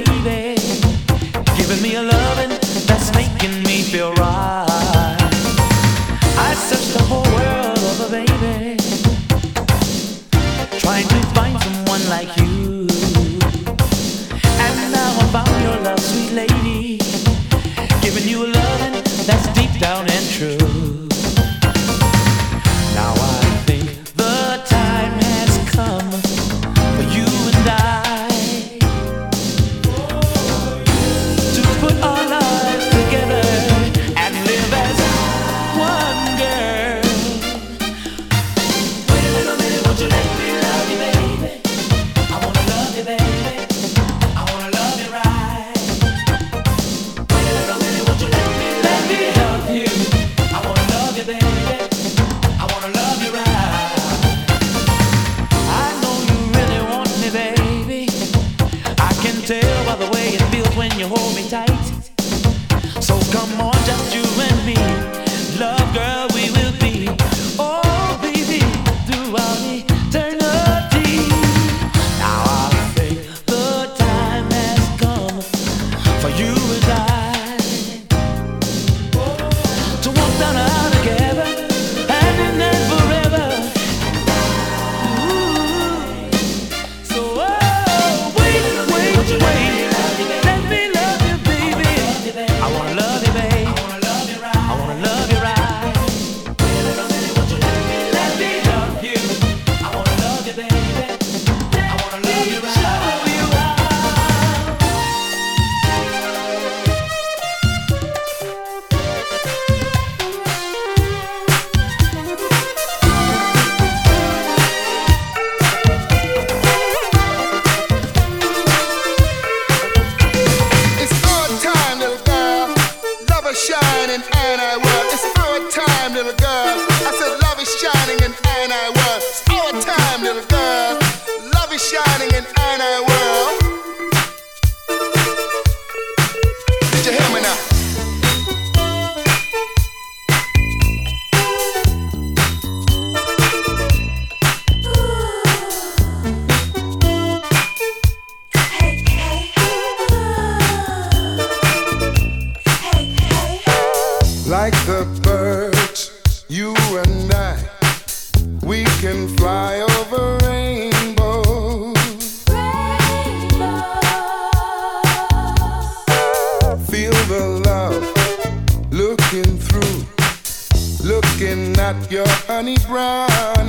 baby, giving me a love. can fly over rainbows. rainbows. Feel the love looking through, looking at your honey brown.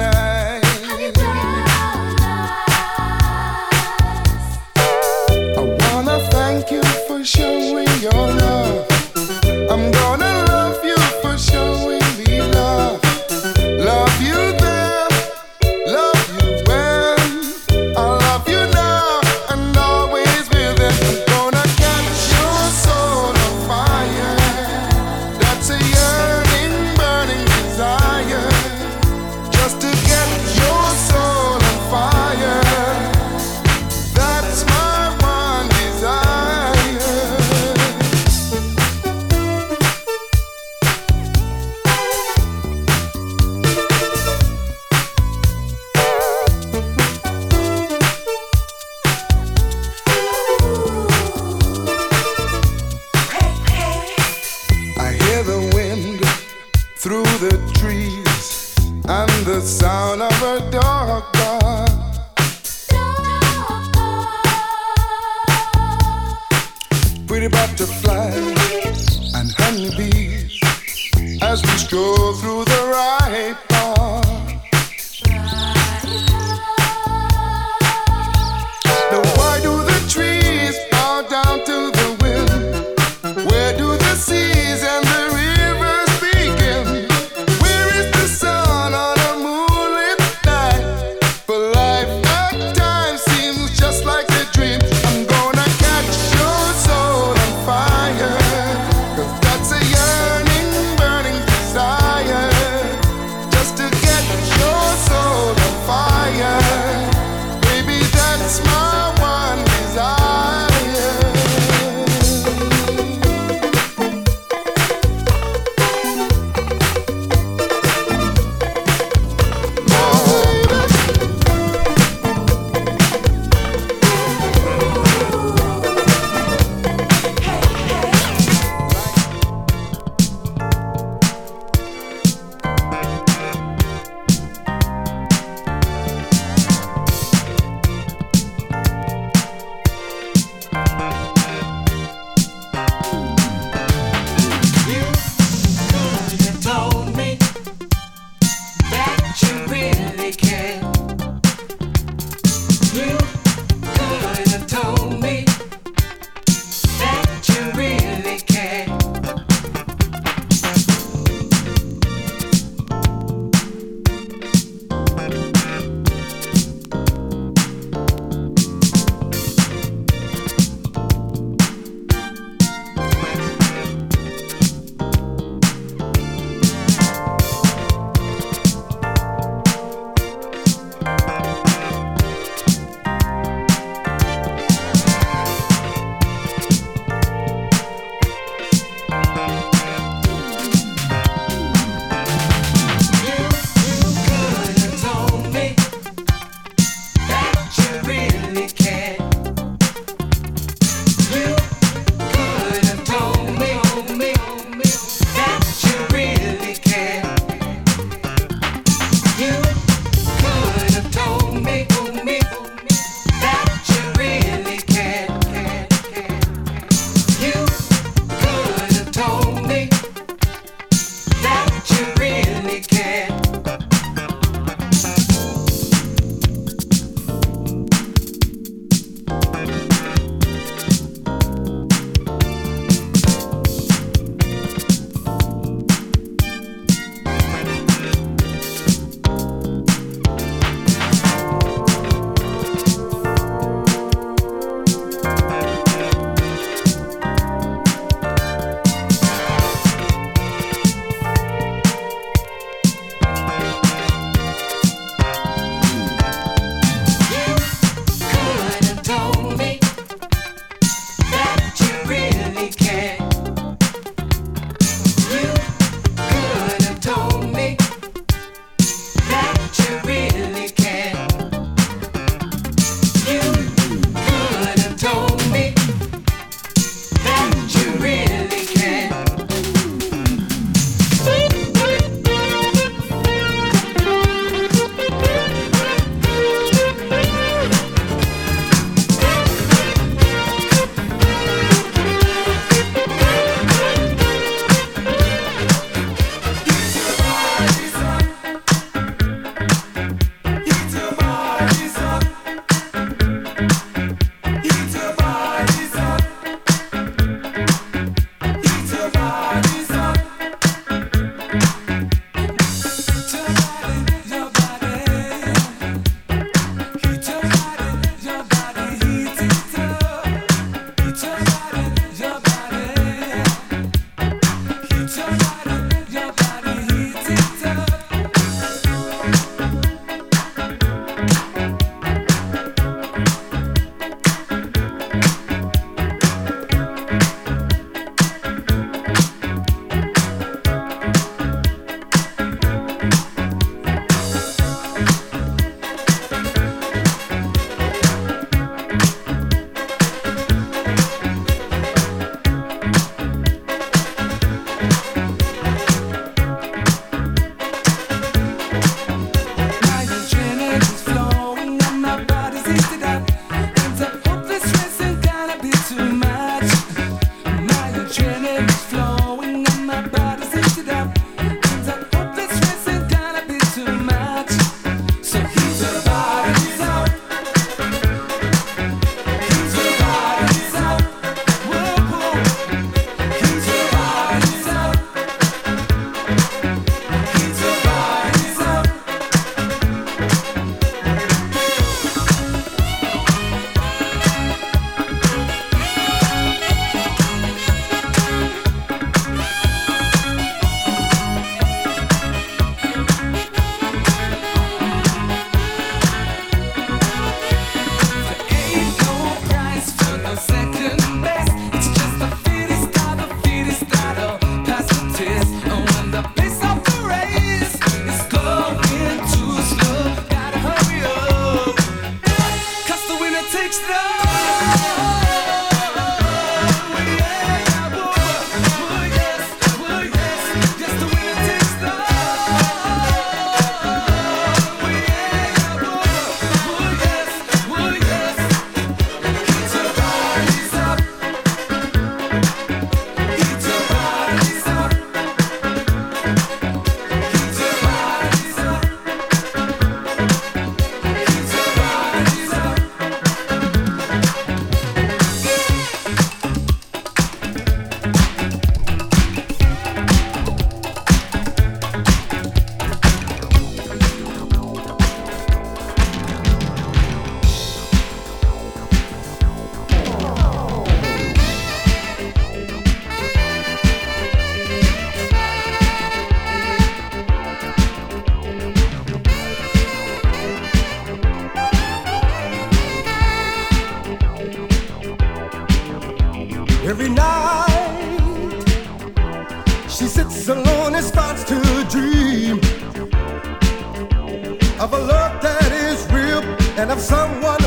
Of a love that is real. And of someone